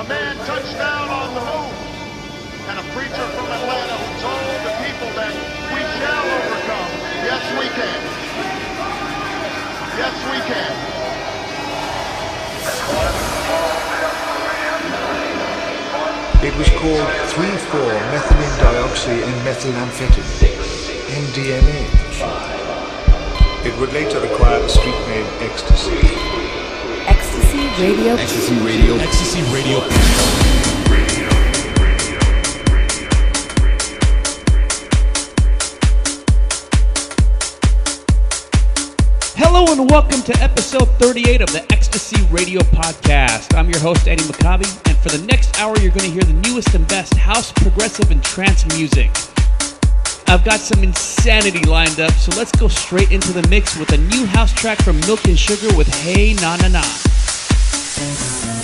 A man touched down on the moon. And a preacher from Atlanta who told the people that we shall overcome. Yes, we can. Yes, we can. It was called 3,4-methylene dioxy-N-methylamphetamine, MDMA. It would later acquire the street name ecstasy. Ecstasy Radio. Ecstasy Radio. Ecstasy Radio. Hello and welcome to episode 38 of the Ecstasy Radio Podcast. I'm your host, Eddie McCabe, and for the next hour, you're going to hear the newest and best house, progressive, and trance music. I've got some insanity lined up, so let's go straight into the mix with a new house track from Milk and Sugar with Hey Na Na Na. I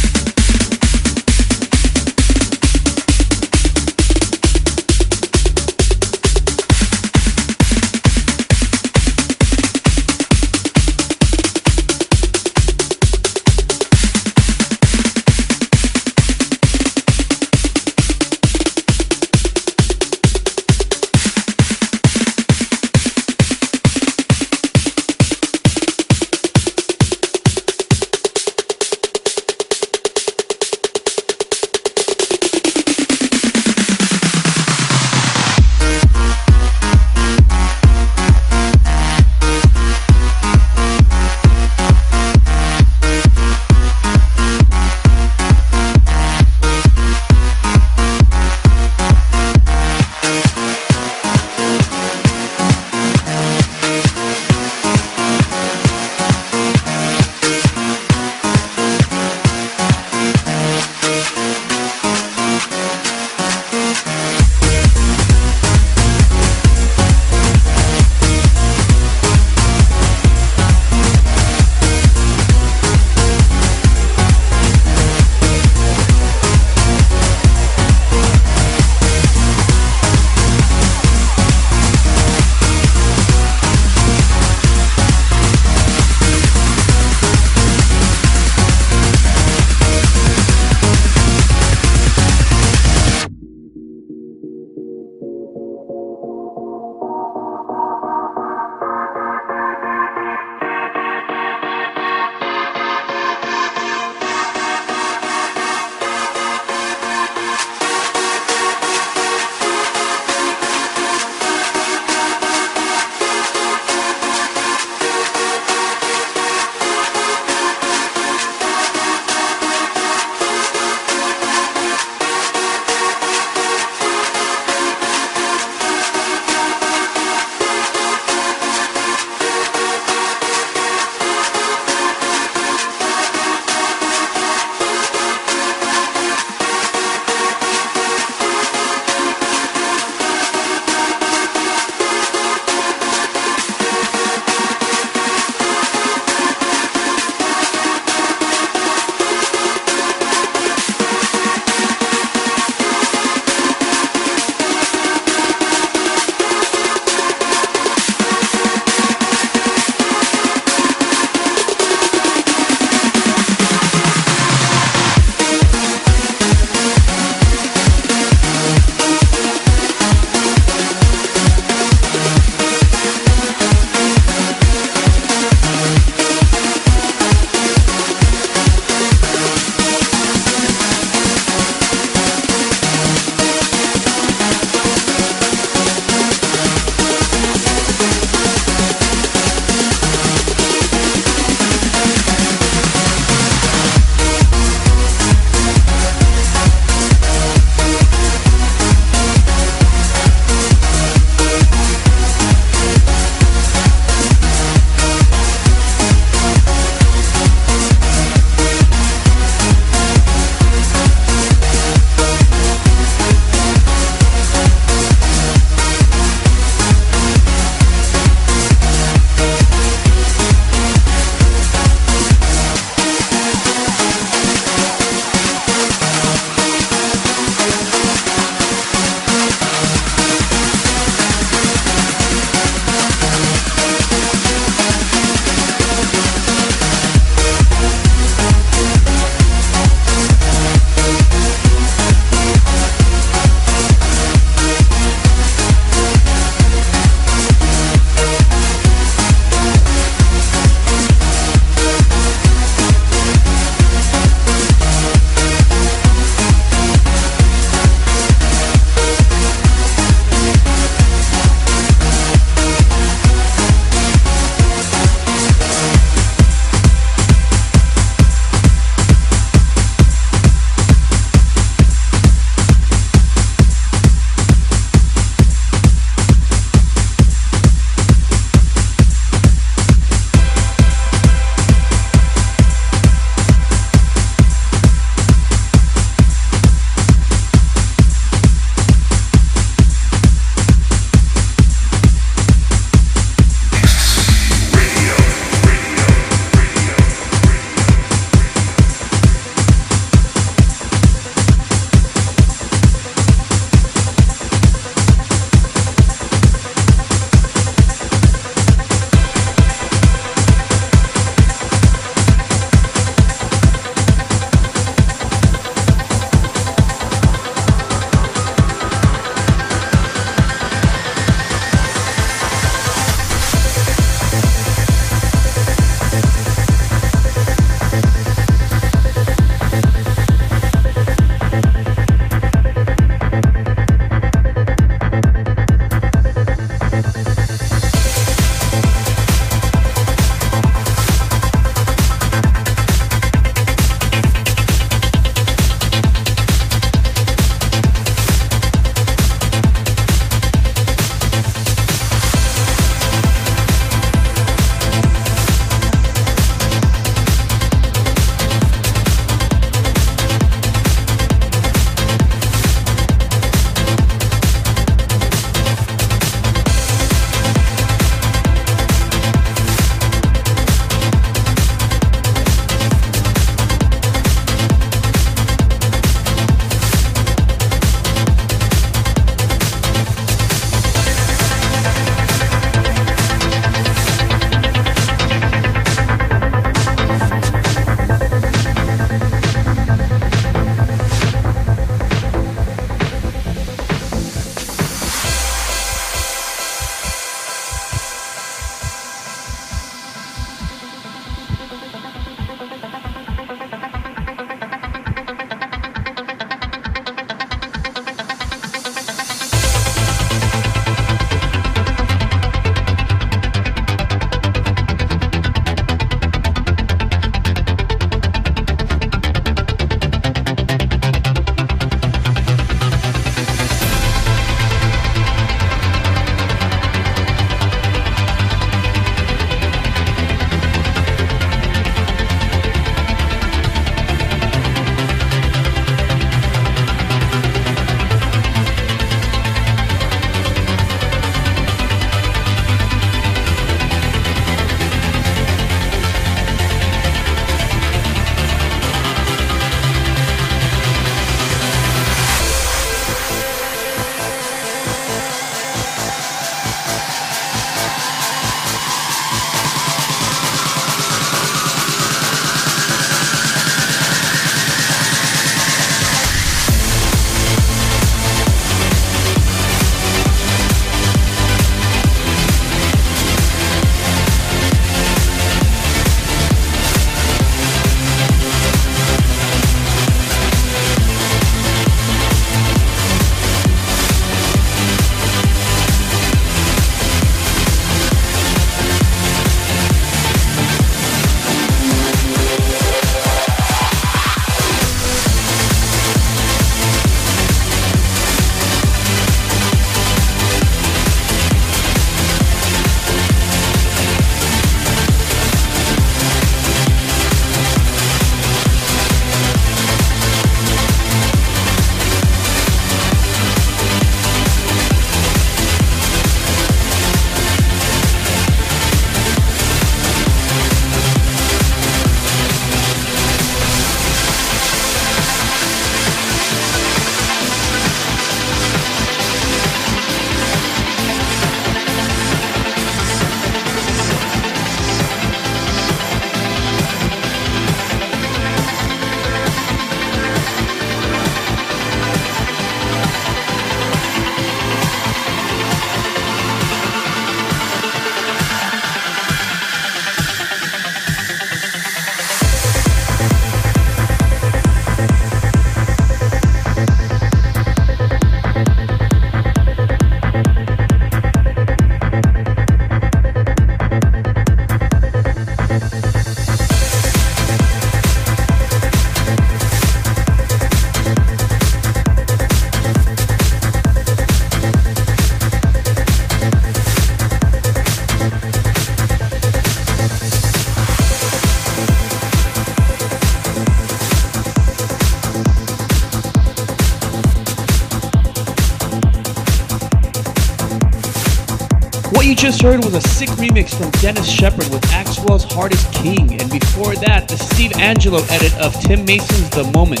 heard was a sick remix from Dennis Sheperd with Axwell's is King, and before that, the Steve Angello edit of Tim Mason's The Moment.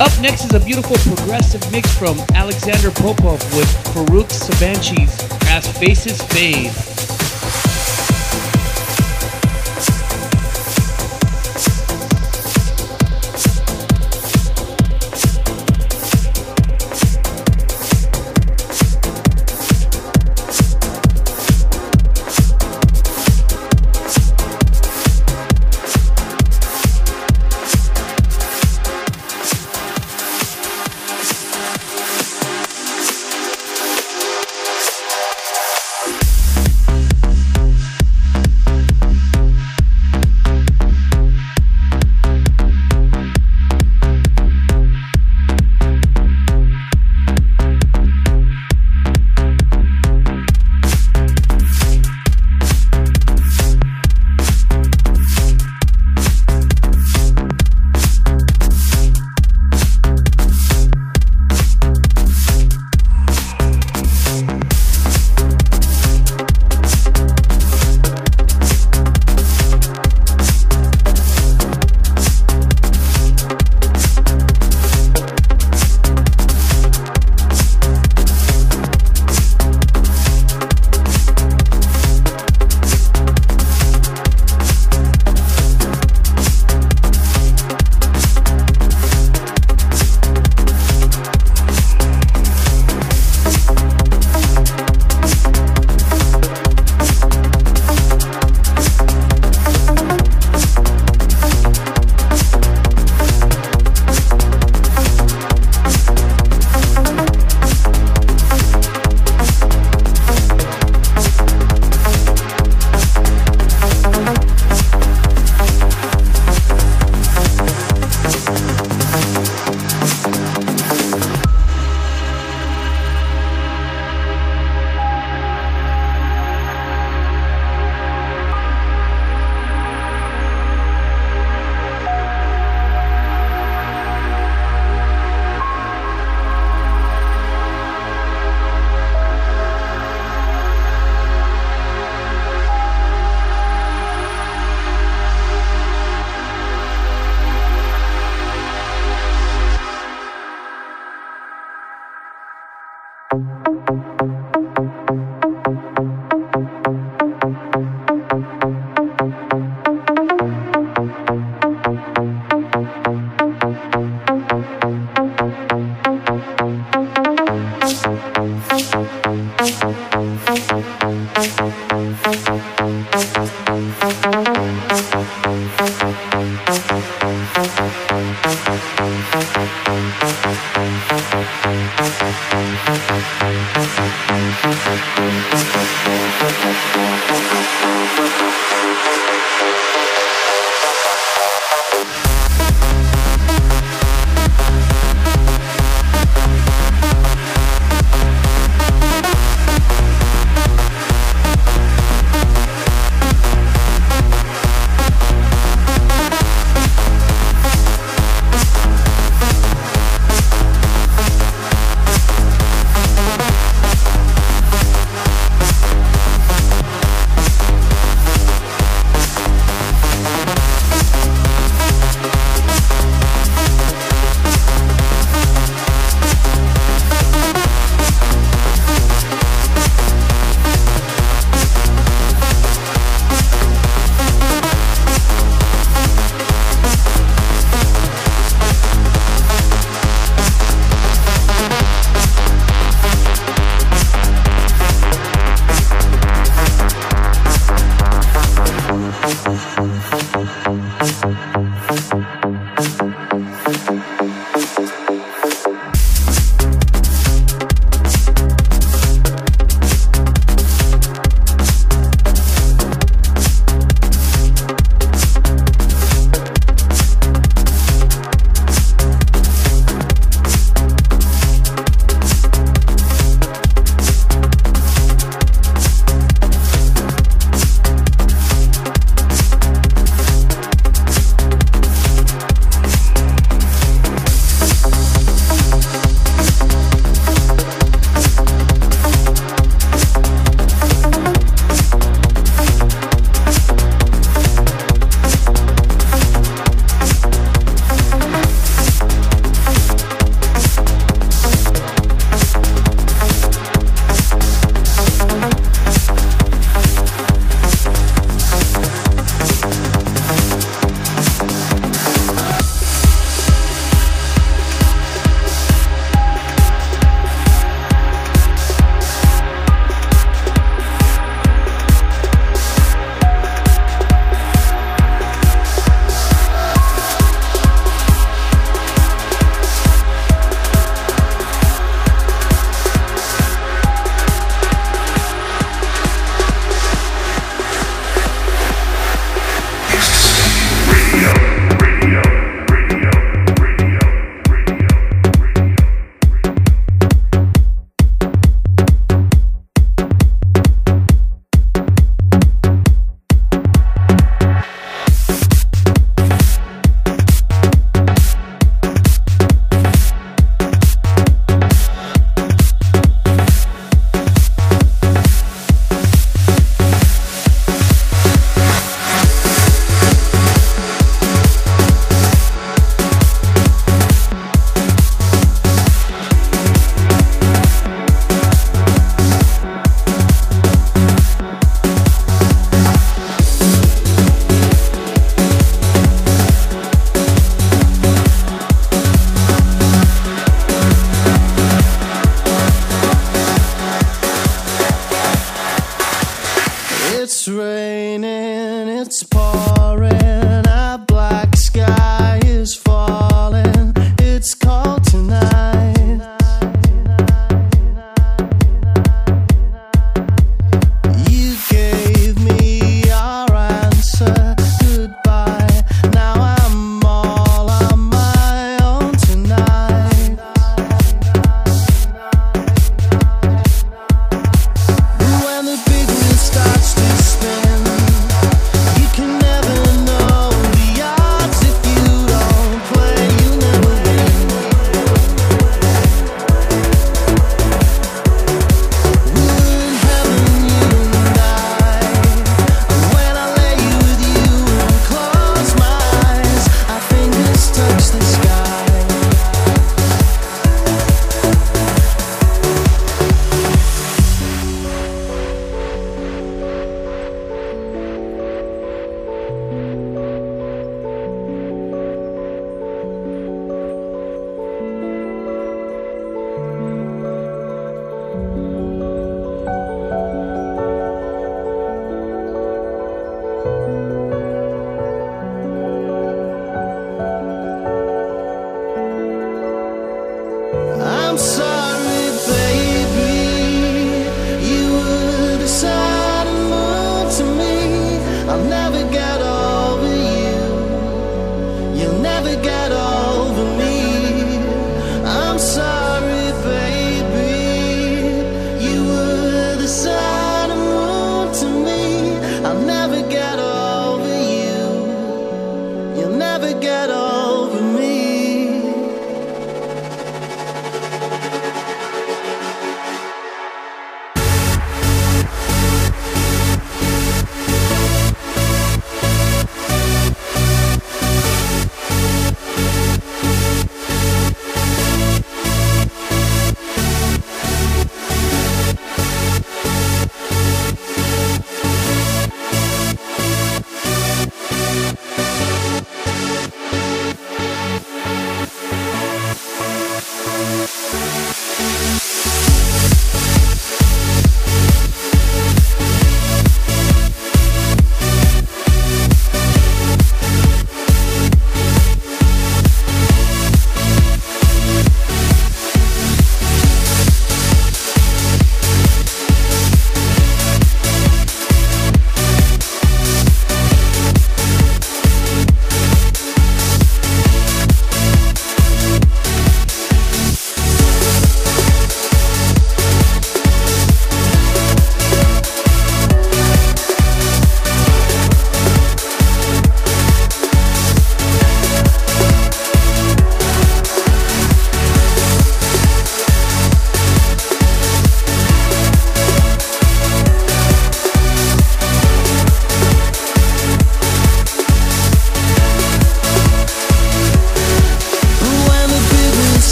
Up next is a beautiful progressive mix from Alexander Popov with Faruk Sabanci's as Faces Fade.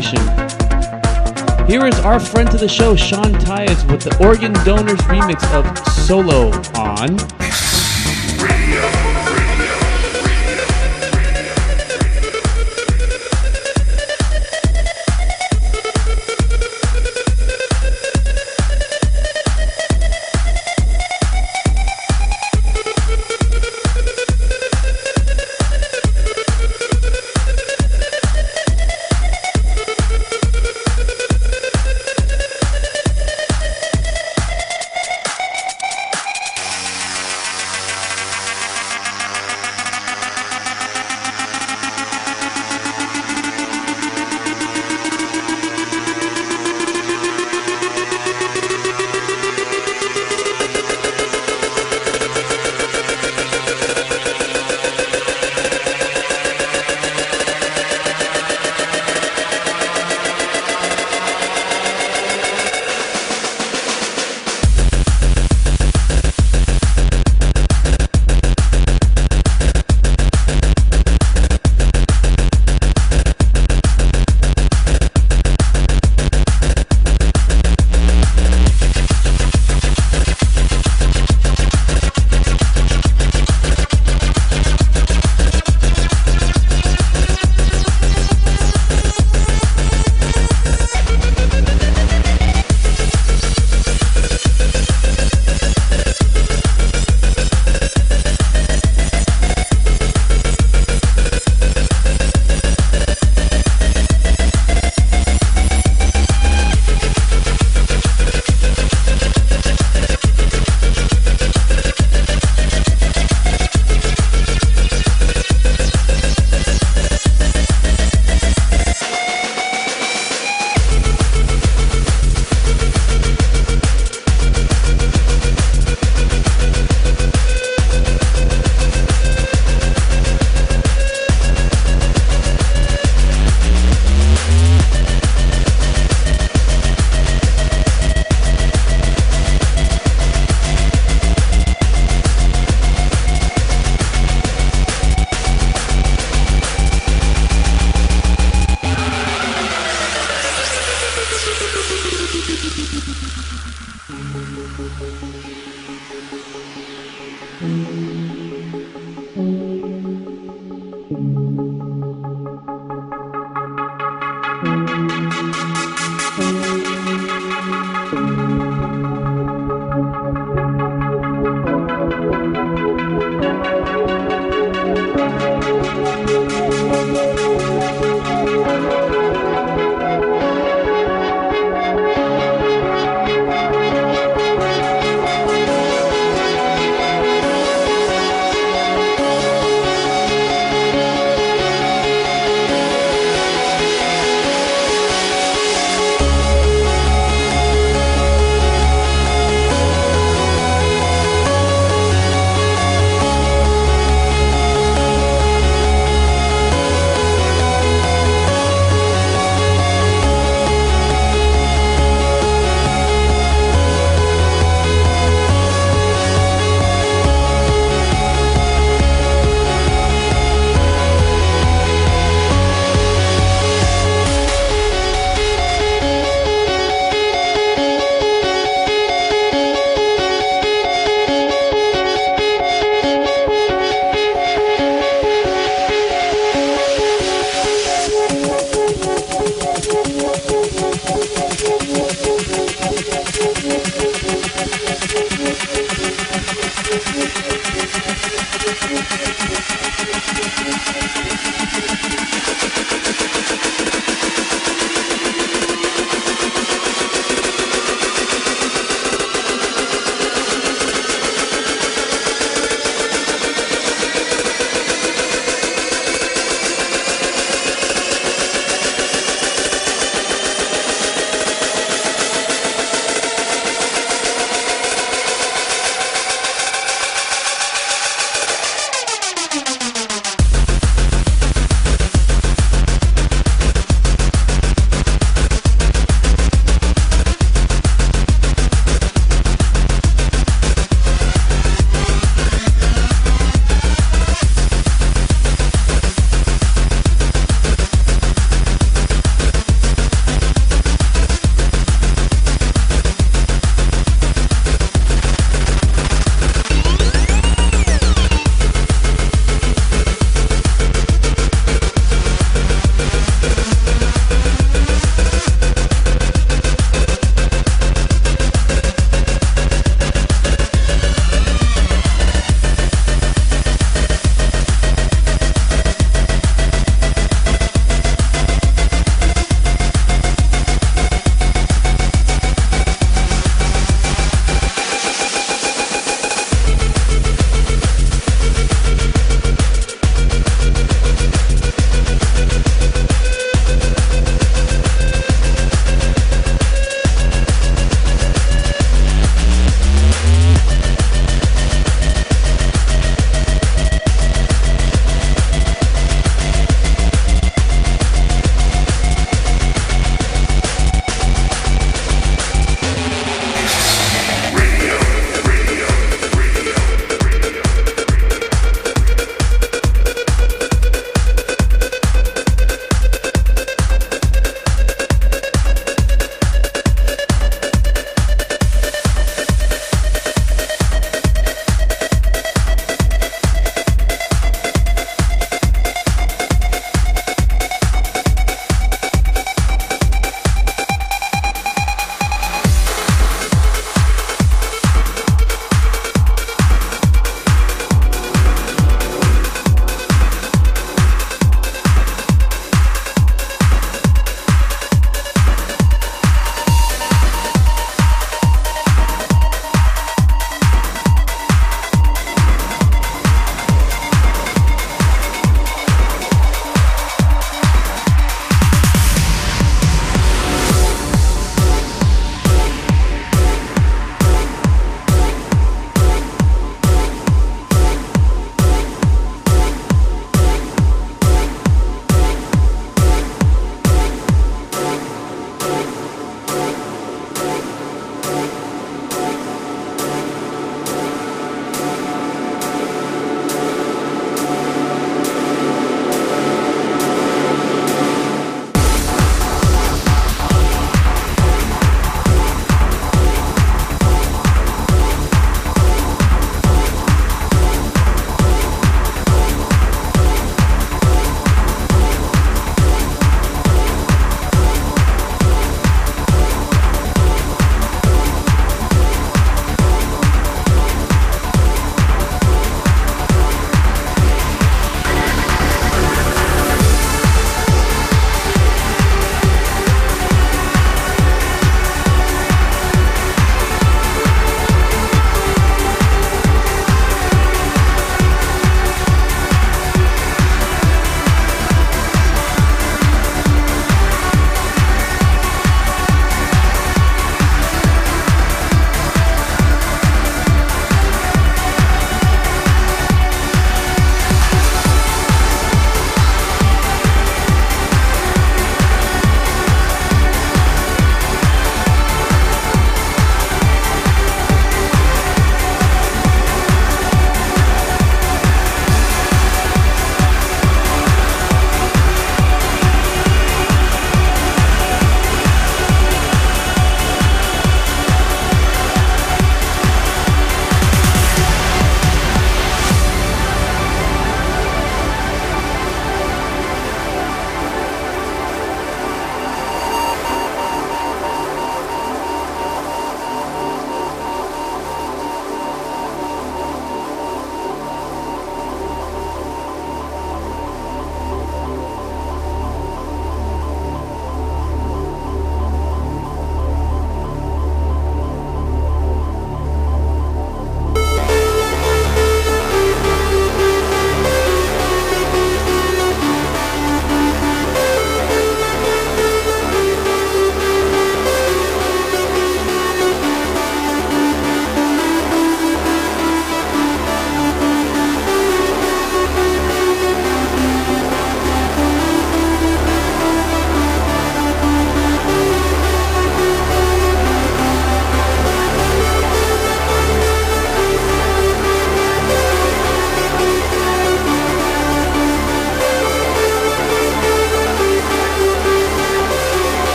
Nation. Here is our friend to the show, Sean Tyas, with the Organ Donors remix of Solo on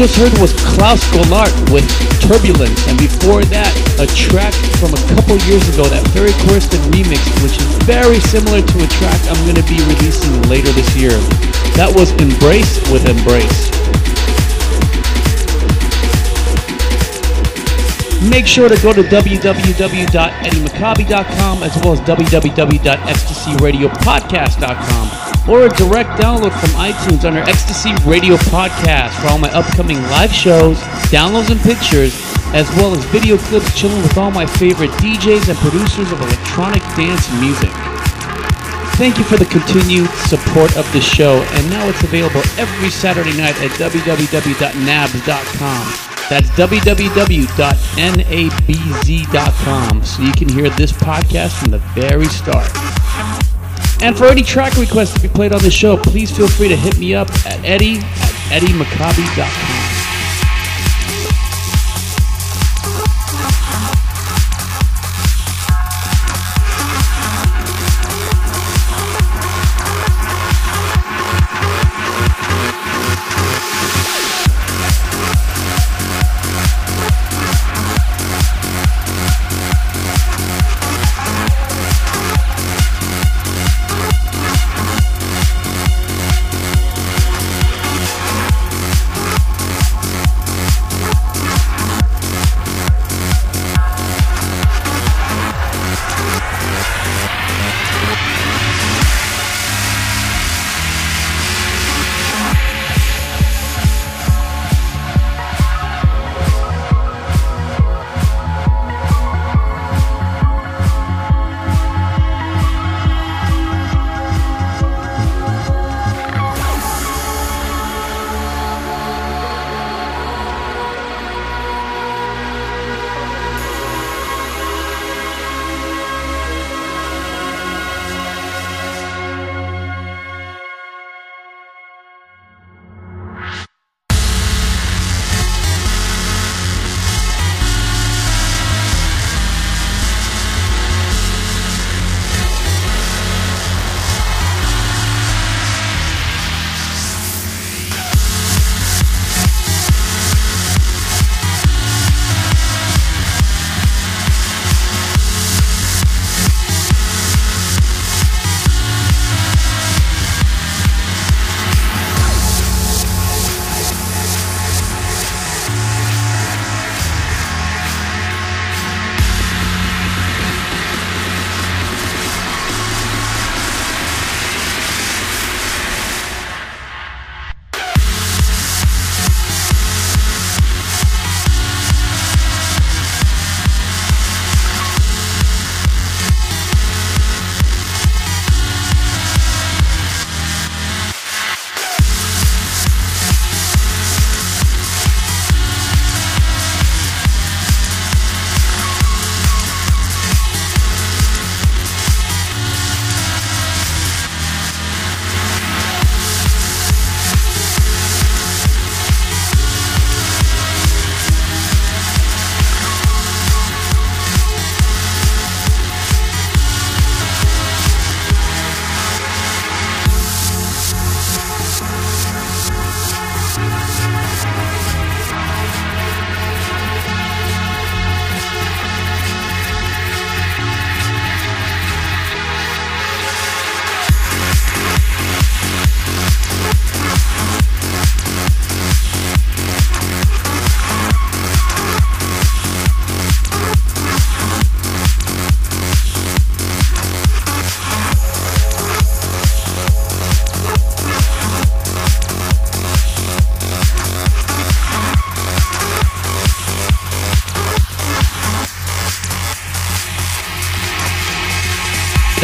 just heard was Klauss Goulart with Turbulence, and before that, a track from a couple years ago, that Ferry Corsten remix, which is very similar to a track I'm going to be releasing later this year. That was Embrace with Embrace. Make sure to go to www.eddiemaccabi.com as well as www.ecstasyradiopodcast.com or a direct download from iTunes under Ecstasy Radio Podcast for all my upcoming live shows, downloads and pictures, as well as video clips chilling with all my favorite DJs and producers of electronic dance music. Thank you for the continued support of the show, and now it's available every Saturday night at www.nabs.com. That's www.nabz.com, so you can hear this podcast from the very start. And for any track requests to be played on the show, please feel free to hit me up at eddie at eddiemaccabi.com.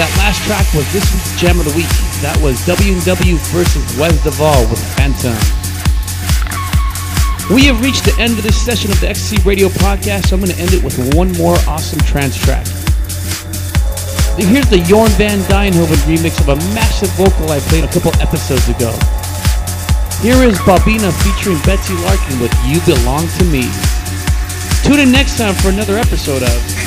That last track was this week's Gem of the Week. That was W&W versus Wezz Devall with Phantom. We have reached the end of this session of the Ecstasy Radio podcast, so I'm going to end it with one more awesome trance track. Here's the Jorn van Deynhoven remix of a massive vocal I played a couple episodes ago. Here is Bobina featuring Betsy Larkin with You Belong to Me. Tune in next time for another episode of